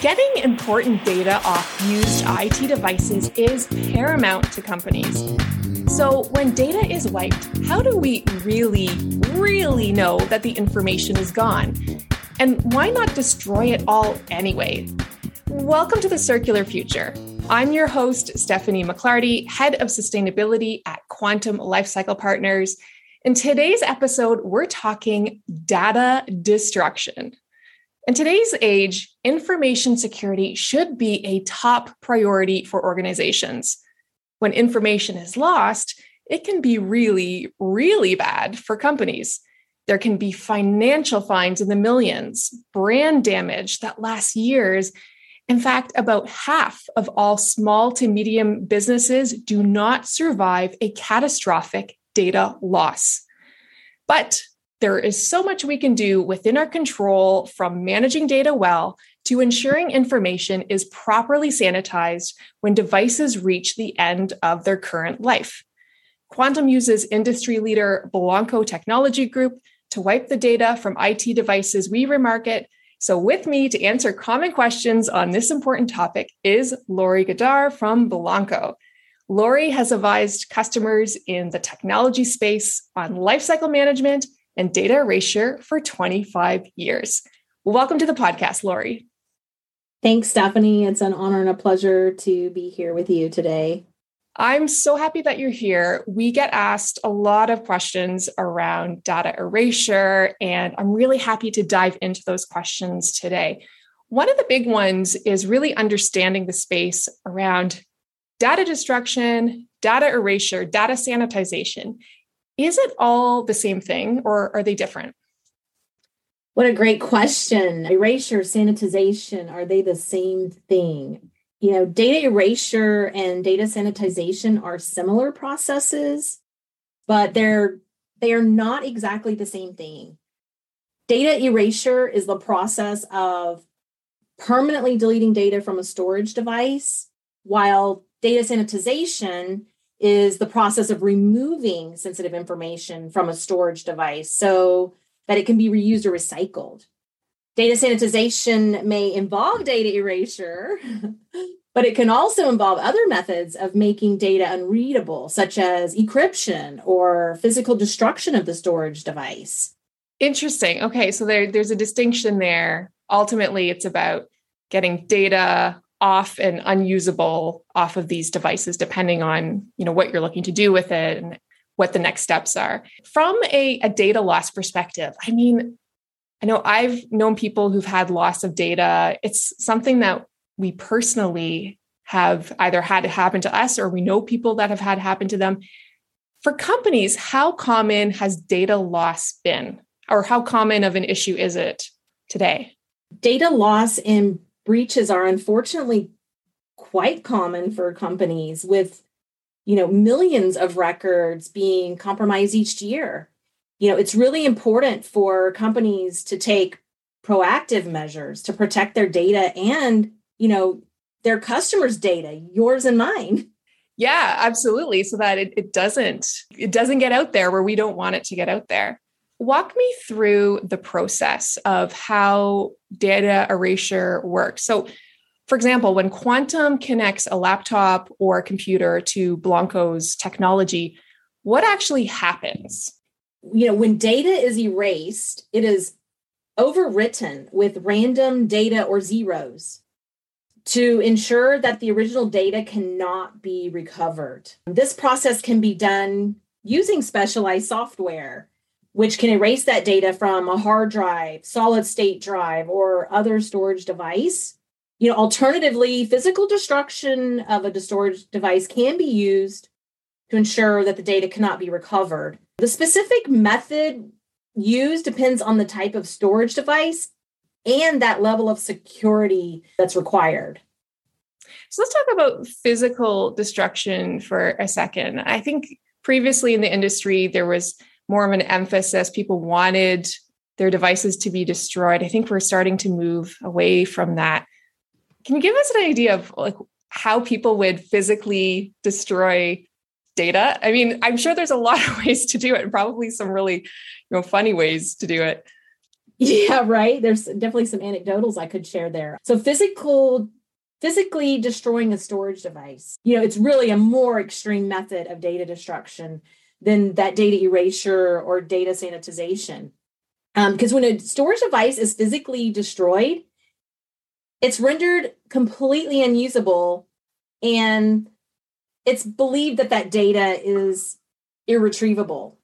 Getting important data off used IT devices is paramount to companies. So, when data is wiped, how do we really, really know that the information is gone? And why not destroy it all anyway? Welcome to the Circular Future. I'm your host, Stephanie McClarty, Head of Sustainability at Quantum Lifecycle Partners. In today's episode, we're talking data destruction. In today's age, information security should be a top priority for organizations. When information is lost, it can be really, really bad for companies. There can be financial fines in the millions, brand damage that lasts years. In fact, about half of all small to medium businesses do not survive a catastrophic data loss. But there is so much we can do within our control from managing data well to ensuring information is properly sanitized when devices reach the end of their current life. Quantum uses industry leader Blancco Technology Group to wipe the data from IT devices we remarket. So, with me to answer common questions on this important topic is Lorri Goddard from Blancco. Lorri has advised customers in the technology space on lifecycle management and data erasure for 25 years. Welcome to the podcast, Lorri. Thanks, Stephanie. It's an honor and a pleasure to be here with you today. I'm so happy that you're here. We get asked a lot of questions around data erasure, and I'm really happy to dive into those questions today. One of the big ones is really understanding the space around data destruction, data erasure, data sanitization. Is it all the same thing or are they different? What a great question. Erasure, sanitization, are they the same thing? You know, data erasure and data sanitization are similar processes, but they're they are not exactly the same thing. Data erasure is the process of permanently deleting data from a storage device, while data sanitization is the process of removing sensitive information from a storage device so that it can be reused or recycled. Data sanitization may involve data erasure, but it can also involve other methods of making data unreadable, such as encryption or physical destruction of the storage device. Interesting. Okay, so there, there's a distinction there. Ultimately, it's about getting data off and unusable off of these devices depending on you know what you're looking to do with it and what the next steps are from a, a data loss perspective i mean i know i've known people who've had loss of data. It's something that we personally have either had it happen to us or we know people that have had happen to them. For companies how common has data loss been? Or how common of an issue is it today? Data loss in breaches are unfortunately quite common for companies with you know millions of records being compromised each year you know it's really important for companies to take proactive measures to protect their data and you know their customers data yours and mine yeah absolutely so that it, it doesn't it doesn't get out there where we don't want it to get out there walk me through the process of how data erasure works. So, for example, when Quantum connects a laptop or a computer to Blancco's technology, what actually happens? You know, when data is erased, it is overwritten with random data or zeros to ensure that the original data cannot be recovered. This process can be done using specialized software which can erase that data from a hard drive, solid state drive, or other storage device. You know, alternatively, physical destruction of a storage device can be used to ensure that the data cannot be recovered. The specific method used depends on the type of storage device and that level of security that's required. So let's talk about physical destruction for a second. I think previously in the industry, there was more of an emphasis. People wanted their devices to be destroyed. I think we're starting to move away from that. Can you give us an idea of like how people would physically destroy data. I mean, I'm sure there's a lot of ways to do it and probably some really, you know, funny ways to do it. Yeah, right. There's definitely some anecdotals I could share there. So physical physically destroying a storage device. You know, it's really a more extreme method of data destruction than that data erasure or data sanitization. Because um, when a storage device is physically destroyed, it's rendered completely unusable and it's believed that that data is irretrievable.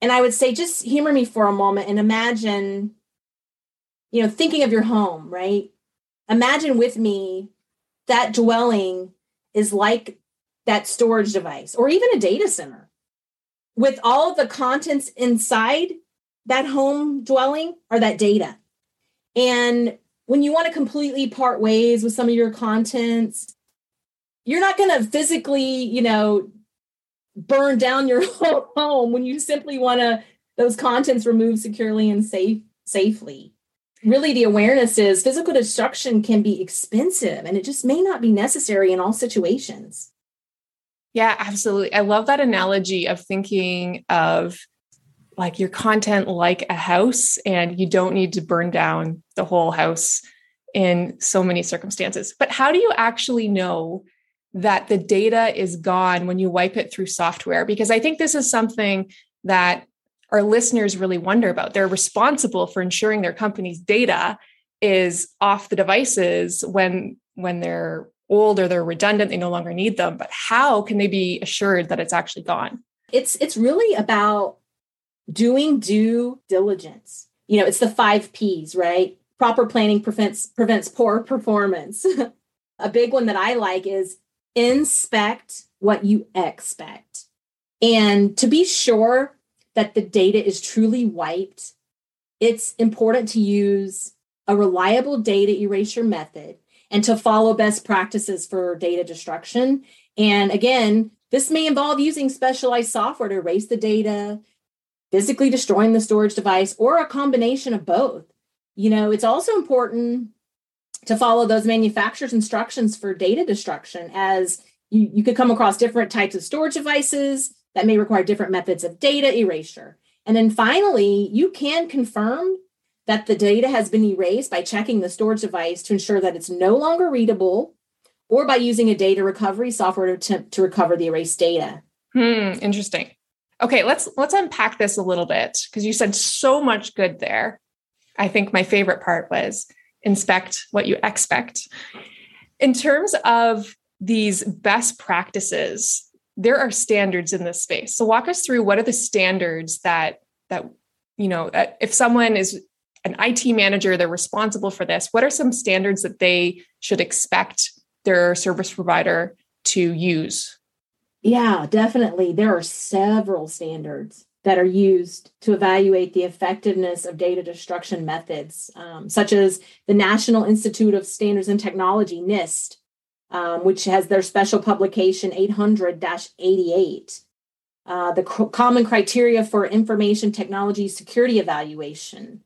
And I would say, just humor me for a moment and imagine, you know, thinking of your home, right? Imagine with me that dwelling is like that storage device or even a data center with all the contents inside that home dwelling or that data. And when you want to completely part ways with some of your contents, you're not going to physically, you know, burn down your whole home when you simply want to those contents removed securely and safe safely. Really the awareness is physical destruction can be expensive and it just may not be necessary in all situations. Yeah, absolutely. I love that analogy of thinking of like your content like a house and you don't need to burn down the whole house in so many circumstances. But how do you actually know that the data is gone when you wipe it through software? Because I think this is something that our listeners really wonder about. They're responsible for ensuring their company's data is off the devices when when they're old or they're redundant, they no longer need them. But how can they be assured that it's actually gone? It's it's really about doing due diligence. You know, it's the five P's, right? Proper planning prevents prevents poor performance. a big one that I like is inspect what you expect. And to be sure that the data is truly wiped, it's important to use a reliable data erasure method and to follow best practices for data destruction. And again, this may involve using specialized software to erase the data, physically destroying the storage device, or a combination of both. You know, it's also important to follow those manufacturer's instructions for data destruction as you, you could come across different types of storage devices that may require different methods of data erasure. And then finally, you can confirm that the data has been erased by checking the storage device to ensure that it's no longer readable or by using a data recovery software to attempt to recover the erased data. Hmm, interesting. Okay, let's let's unpack this a little bit because you said so much good there. I think my favorite part was inspect what you expect. In terms of these best practices, there are standards in this space. So walk us through what are the standards that that you know uh, if someone is an IT manager, they're responsible for this. What are some standards that they should expect their service provider to use? Yeah, definitely. There are several standards that are used to evaluate the effectiveness of data destruction methods, um, such as the National Institute of Standards and Technology, NIST, um, which has their special publication 800 88. Uh, the common criteria for information technology security evaluation,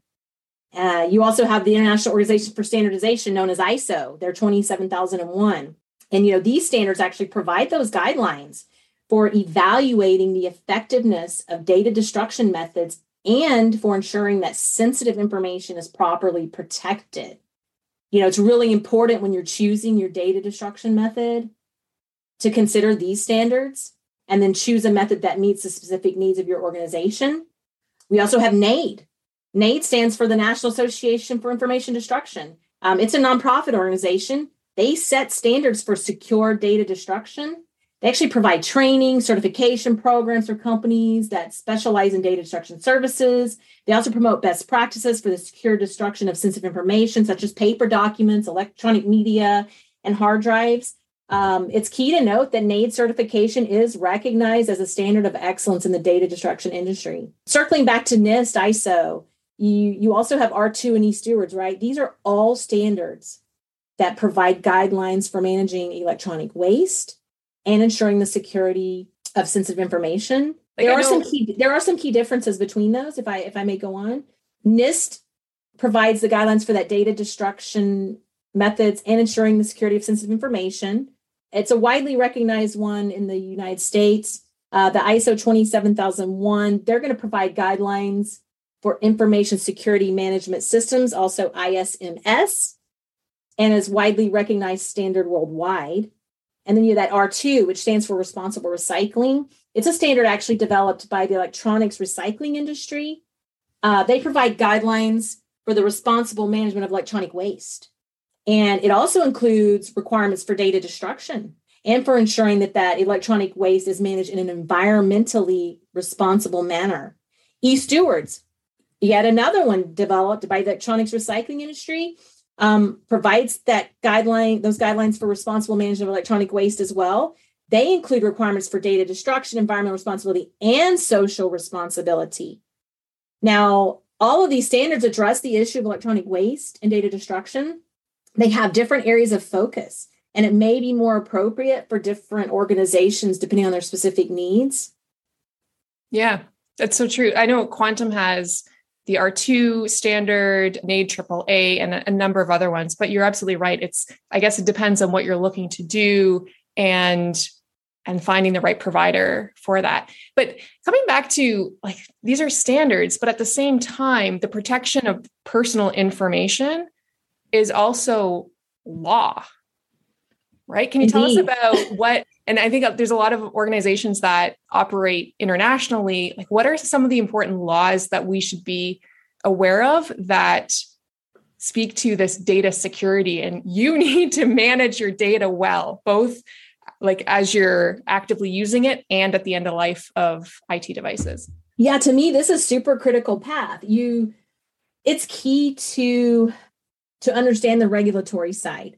uh, you also have the International Organization for Standardization, known as ISO, their 27001. And you know these standards actually provide those guidelines for evaluating the effectiveness of data destruction methods and for ensuring that sensitive information is properly protected. You know, it's really important when you're choosing your data destruction method to consider these standards and then choose a method that meets the specific needs of your organization. We also have NAID, NAID stands for the National Association for Information Destruction. Um, it's a nonprofit organization. They set standards for secure data destruction. They actually provide training, certification programs for companies that specialize in data destruction services. They also promote best practices for the secure destruction of sensitive information, such as paper documents, electronic media, and hard drives. Um, it's key to note that NAID certification is recognized as a standard of excellence in the data destruction industry. Circling back to NIST ISO, you, you also have R2 and E stewards, right? These are all standards that provide guidelines for managing electronic waste and ensuring the security of sensitive information. Like there I are know- some key there are some key differences between those, if I if I may go on. NIST provides the guidelines for that data destruction methods and ensuring the security of sensitive information. It's a widely recognized one in the United States. Uh, the ISO 27001, they're going to provide guidelines for information security management systems, also ISMS, and is widely recognized standard worldwide. And then you have that R2, which stands for responsible recycling. It's a standard actually developed by the electronics recycling industry. Uh, they provide guidelines for the responsible management of electronic waste. And it also includes requirements for data destruction and for ensuring that that electronic waste is managed in an environmentally responsible manner. E-stewards, yet another one developed by the electronics recycling industry, um, provides that guideline, those guidelines for responsible management of electronic waste as well. They include requirements for data destruction, environmental responsibility, and social responsibility. Now, all of these standards address the issue of electronic waste and data destruction. They have different areas of focus, and it may be more appropriate for different organizations depending on their specific needs. Yeah, that's so true. I know Quantum has the R2 standard, NAID AAA, and a, a number of other ones, but you're absolutely right. It's, I guess it depends on what you're looking to do and and finding the right provider for that. But coming back to like these are standards, but at the same time, the protection of personal information is also law. Right? Can you Indeed. tell us about what and I think uh, there's a lot of organizations that operate internationally. Like what are some of the important laws that we should be aware of that speak to this data security and you need to manage your data well, both like as you're actively using it and at the end of life of IT devices? Yeah, to me, this is super critical path. You it's key to to understand the regulatory side,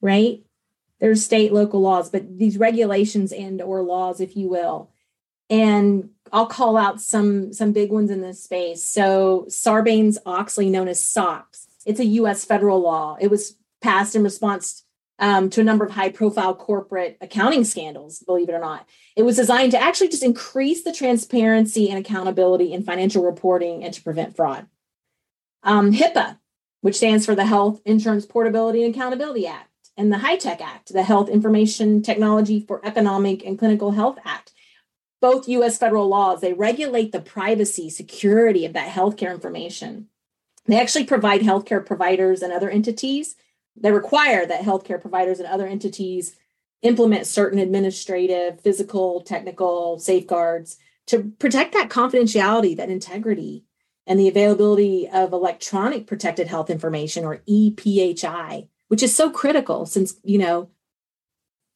right? There's state local laws, but these regulations and or laws, if you will. And I'll call out some some big ones in this space. So Sarbanes-Oxley, known as SOX, it's a U.S. federal law. It was passed in response um, to a number of high profile corporate accounting scandals, believe it or not. It was designed to actually just increase the transparency and accountability in financial reporting and to prevent fraud. Um, HIPAA, which stands for the Health Insurance Portability and Accountability Act, and the HITECH Act, the Health Information Technology for Economic and Clinical Health Act. Both US federal laws, they regulate the privacy, security of that healthcare information. They actually provide healthcare providers and other entities they require that healthcare providers and other entities implement certain administrative, physical, technical safeguards to protect that confidentiality, that integrity, and the availability of electronic protected health information or EPHI, which is so critical since, you know,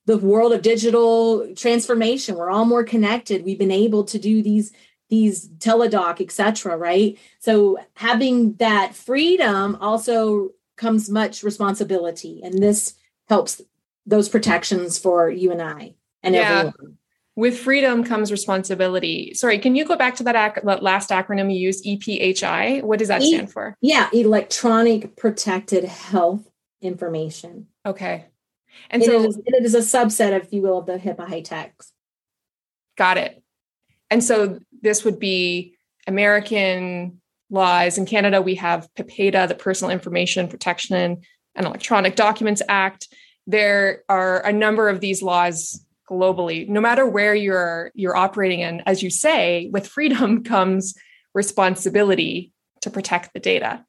the world of digital transformation, we're all more connected. We've been able to do these these teledoc, etc. Right. So having that freedom also comes much responsibility and this helps those protections for you and i and yeah. everyone with freedom comes responsibility sorry can you go back to that, ac- that last acronym you used ephi what does that e- stand for yeah electronic protected health information okay and, and so it is, it is a subset if you will of the hipaa HITECH got it and so this would be american laws. In Canada, we have PIPEDA, the Personal Information Protection and Electronic Documents Act. There are a number of these laws globally. No matter where you're you're operating in, as you say, with freedom comes responsibility to protect the data.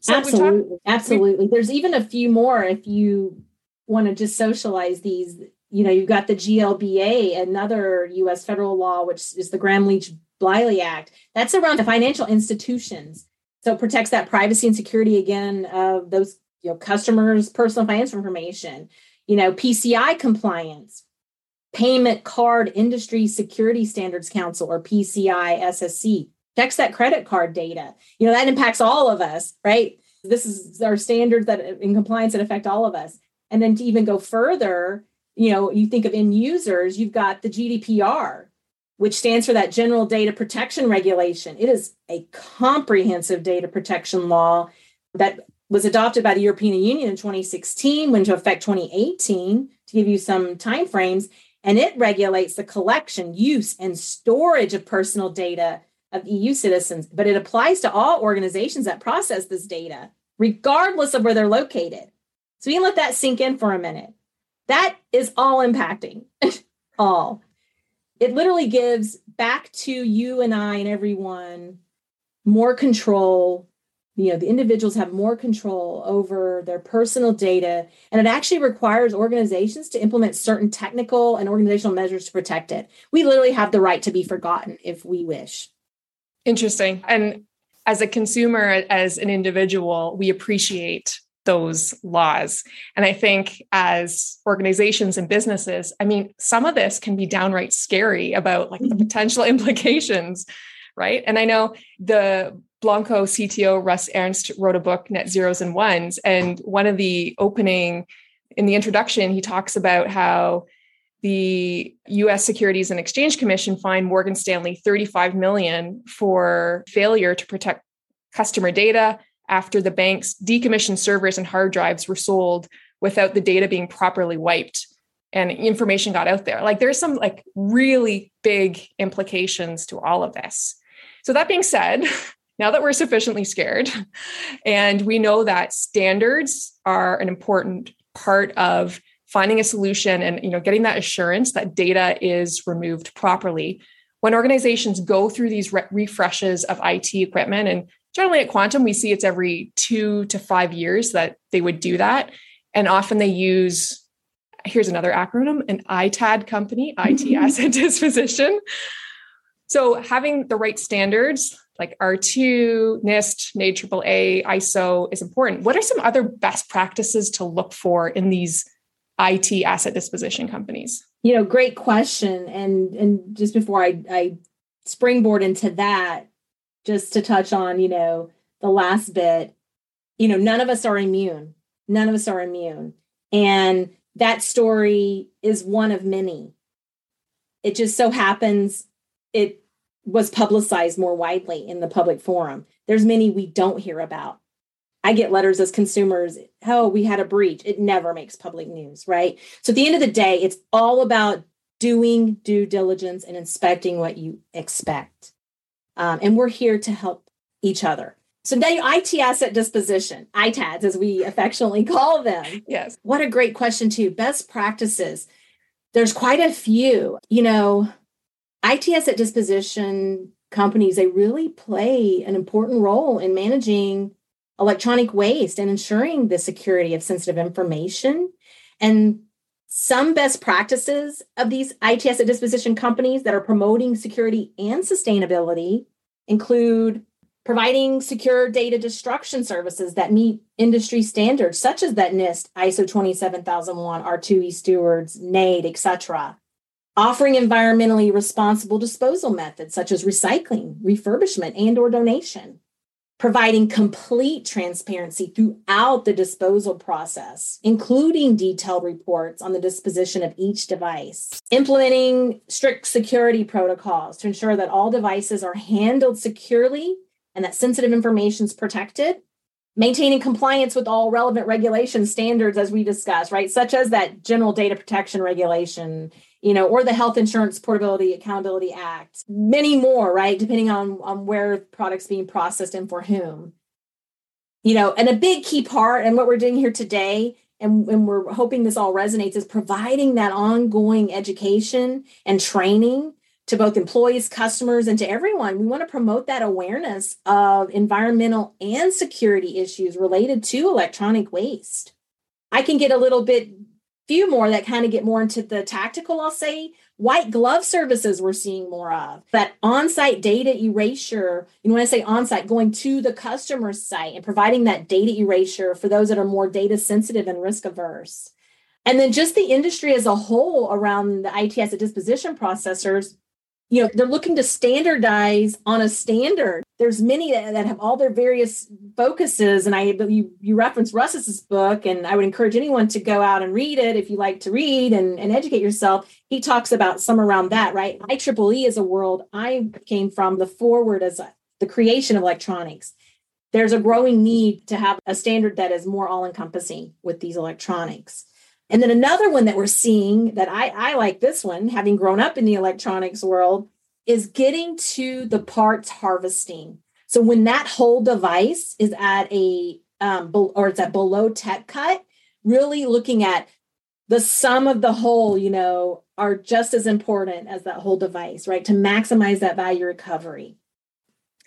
So absolutely, talk, absolutely. There's even a few more if you want to just socialize these. You know, you've got the GLBA, another U.S. federal law, which is the Gramm Leach Bliley Act. That's around the financial institutions. So it protects that privacy and security again of those you know customers' personal financial information. You know, PCI compliance, Payment Card Industry Security Standards Council or PCI SSC checks that credit card data. You know, that impacts all of us, right? This is our standards that uh, in compliance that affect all of us. And then to even go further, you know, you think of end users, you've got the GDPR, which stands for that General Data Protection Regulation. It is a comprehensive data protection law that was adopted by the European Union in 2016, went into effect 2018 to give you some timeframes, and it regulates the collection, use, and storage of personal data of EU citizens. But it applies to all organizations that process this data, regardless of where they're located. So you can let that sink in for a minute. That is all impacting, all. It literally gives back to you and I and everyone more control. You know, the individuals have more control over their personal data, and it actually requires organizations to implement certain technical and organizational measures to protect it. We literally have the right to be forgotten if we wish. Interesting. And as a consumer, as an individual, we appreciate those laws. And I think as organizations and businesses, I mean, some of this can be downright scary about like the mm-hmm. potential implications, right? And I know the Blancco CTO Russ Ernst wrote a book, Net Zeros and Ones. And one of the opening in the introduction, he talks about how the US Securities and Exchange Commission fined Morgan Stanley 35 million for failure to protect customer data after the bank's decommissioned servers and hard drives were sold without the data being properly wiped and information got out there. Like there's some like really big implications to all of this. So that being said, now that we're sufficiently scared and we know that standards are an important part of finding a solution and you know getting that assurance that data is removed properly. When organizations go through these re- refreshes of IT equipment and generally at quantum we see it's every 2 to 5 years that they would do that. And often they use here's another acronym an ITAD company IT asset disposition. So having the right standards like R2, NIST, NAAA, ISO is important. What are some other best practices to look for in these IT asset disposition companies? You know, great question. And and just before I, I springboard into that, just to touch on, you know, the last bit, you know, none of us are immune. None of us are immune. And that story is one of many. It just so happens it was publicized more widely in the public forum. There's many we don't hear about. I get letters as consumers, oh, we had a breach. It never makes public news, right? So at the end of the day, it's all about doing due diligence and inspecting what you expect. Um, and we're here to help each other. So now IT asset disposition, ITADs, as we affectionately call them. Yes. What a great question, too. Best practices. There's quite a few. You know, IT asset disposition companies, they really play an important role in managing electronic waste and ensuring the security of sensitive information. And some best practices of these IT asset disposition companies that are promoting security and sustainability include providing secure data destruction services that meet industry standards, such as that NIST, ISO 27001, R2E stewards, NAID, etc. Offering environmentally responsible disposal methods such as recycling, refurbishment, and or donation providing complete transparency throughout the disposal process, including detailed reports on the disposition of each device, implementing strict security protocols to ensure that all devices are handled securely and that sensitive information is protected, maintaining compliance with all relevant regulation standards as we discussed, right, such as that general data protection regulation you know, or the Health Insurance Portability Accountability Act, many more, right? Depending on, on where products being processed and for whom. You know, and a big key part, and what we're doing here today, and, and we're hoping this all resonates, is providing that ongoing education and training to both employees, customers, and to everyone. We want to promote that awareness of environmental and security issues related to electronic waste. I can get a little bit few more that kind of get more into the tactical, I'll say. White glove services we're seeing more of. That on-site data erasure, you know, when I say on-site, going to the customer site and providing that data erasure for those that are more data sensitive and risk averse. And then just the industry as a whole around the IT asset disposition processors you know they're looking to standardize on a standard. There's many that, that have all their various focuses and i you, you reference russ's book and i would encourage anyone to go out and read it if you like to read and, and educate yourself. He talks about some around that right? Ieee is a world i came from the forward as a, the creation of electronics. There's a growing need to have a standard that is more all encompassing with these electronics and then another one that we're seeing that I, I like this one, having grown up in the electronics world, is getting to the parts harvesting. So when that whole device is at a um, or it's at below tech cut, really looking at the sum of the whole, you know, are just as important as that whole device, right? To maximize that value recovery.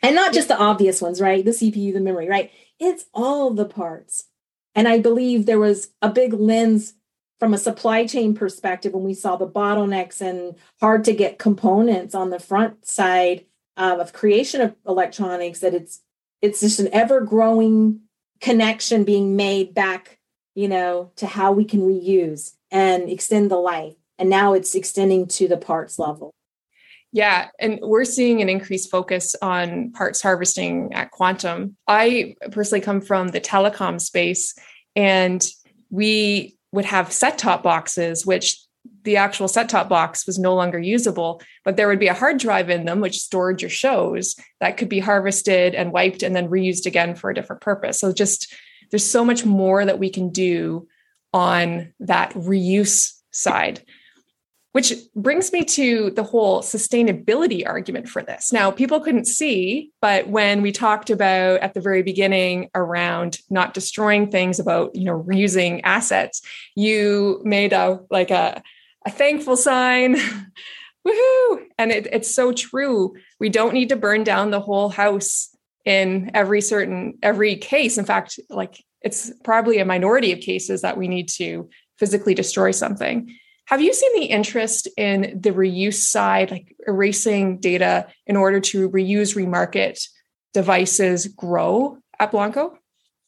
And not just the obvious ones, right? The CPU, the memory, right? It's all the parts. And I believe there was a big lens from a supply chain perspective when we saw the bottlenecks and hard to get components on the front side uh, of creation of electronics that it's it's just an ever growing connection being made back you know to how we can reuse and extend the life and now it's extending to the parts level yeah, and we're seeing an increased focus on parts harvesting at Quantum. I personally come from the telecom space, and we would have set top boxes, which the actual set top box was no longer usable, but there would be a hard drive in them, which stored your shows that could be harvested and wiped and then reused again for a different purpose. So, just there's so much more that we can do on that reuse side. Which brings me to the whole sustainability argument for this. Now, people couldn't see, but when we talked about at the very beginning around not destroying things, about you know reusing assets, you made a like a, a thankful sign. Woohoo! And it, it's so true. We don't need to burn down the whole house in every certain every case. In fact, like it's probably a minority of cases that we need to physically destroy something. Have you seen the interest in the reuse side, like erasing data in order to reuse, remarket devices grow at Blancco?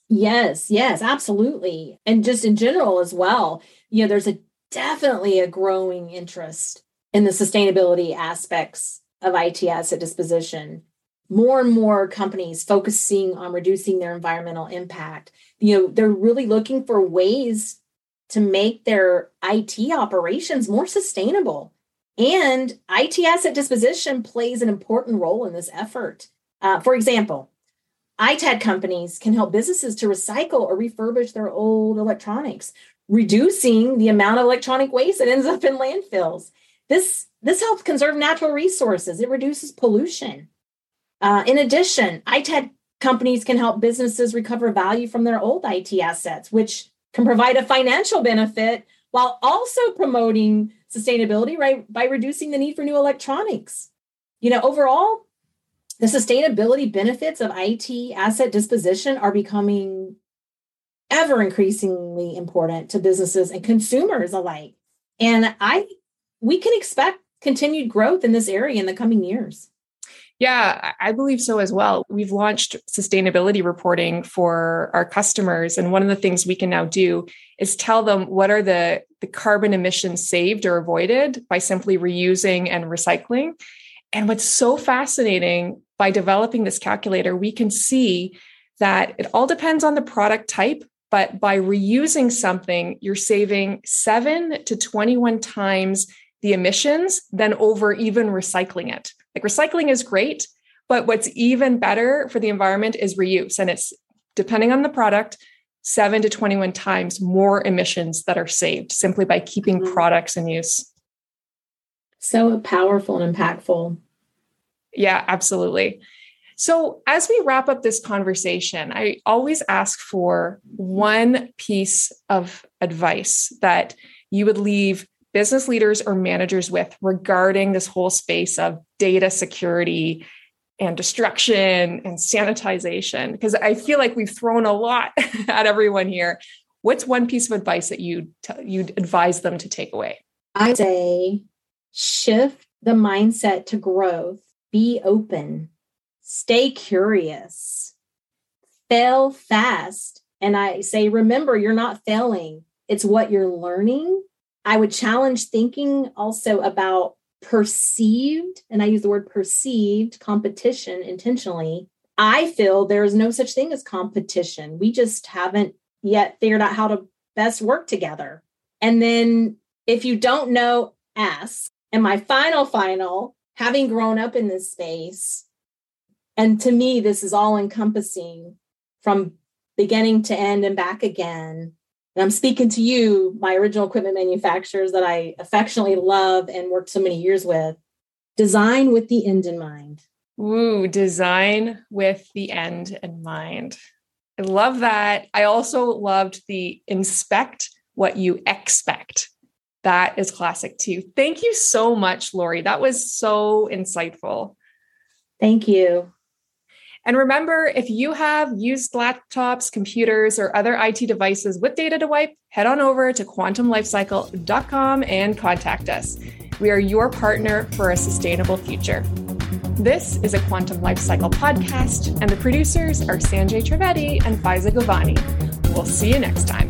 Yes, yes, absolutely. And just in general as well, you know, there's a definitely a growing interest in the sustainability aspects of IT asset disposition. More and more companies focusing on reducing their environmental impact. You know, they're really looking for ways to make their IT operations more sustainable. And IT asset disposition plays an important role in this effort. Uh, for example, ITAD companies can help businesses to recycle or refurbish their old electronics, reducing the amount of electronic waste that ends up in landfills. This, this helps conserve natural resources, it reduces pollution. Uh, in addition, ITAD companies can help businesses recover value from their old IT assets, which can provide a financial benefit while also promoting sustainability right by reducing the need for new electronics. You know overall the sustainability benefits of IT asset disposition are becoming ever increasingly important to businesses and consumers alike. And i we can expect continued growth in this area in the coming years yeah, I believe so as well. We've launched sustainability reporting for our customers. And one of the things we can now do is tell them what are the, the carbon emissions saved or avoided by simply reusing and recycling. And what's so fascinating by developing this calculator, we can see that it all depends on the product type, but by reusing something, you're saving seven to 21 times the emissions than over even recycling it. Like recycling is great, but what's even better for the environment is reuse. And it's depending on the product, seven to 21 times more emissions that are saved simply by keeping mm-hmm. products in use. So powerful and impactful. Yeah, absolutely. So, as we wrap up this conversation, I always ask for one piece of advice that you would leave business leaders or managers with regarding this whole space of data security and destruction and sanitization? Because i feel like we've thrown a lot at everyone here. What's one piece of advice that you t- you'd advise them to take away? I say shift the mindset to growth. Be open. Stay curious. Fail fast. And i say remember you're not failing. It's what you're learning I would challenge thinking also about perceived, and I use the word perceived competition intentionally. I feel there is no such thing as competition. We just haven't yet figured out how to best work together. And then if you don't know, ask. And my final, final, having grown up in this space, and to me, this is all encompassing from beginning to end and back again and I'm speaking to you, my original equipment manufacturers that I affectionately love and worked so many years with. Design with the end in mind. Ooh, design with the end in mind. I love that. I also loved the inspect what you expect. That is classic too. Thank you so much, Lorri. That was so insightful. Thank you. And remember, if you have used laptops, computers, or other IT devices with data to wipe, head on over to quantumlifecycle.com and contact us. We are your partner for a sustainable future. This is a Quantum Lifecycle podcast, and the producers are Sanjay Trivedi and Faiza Govani. We'll see you next time.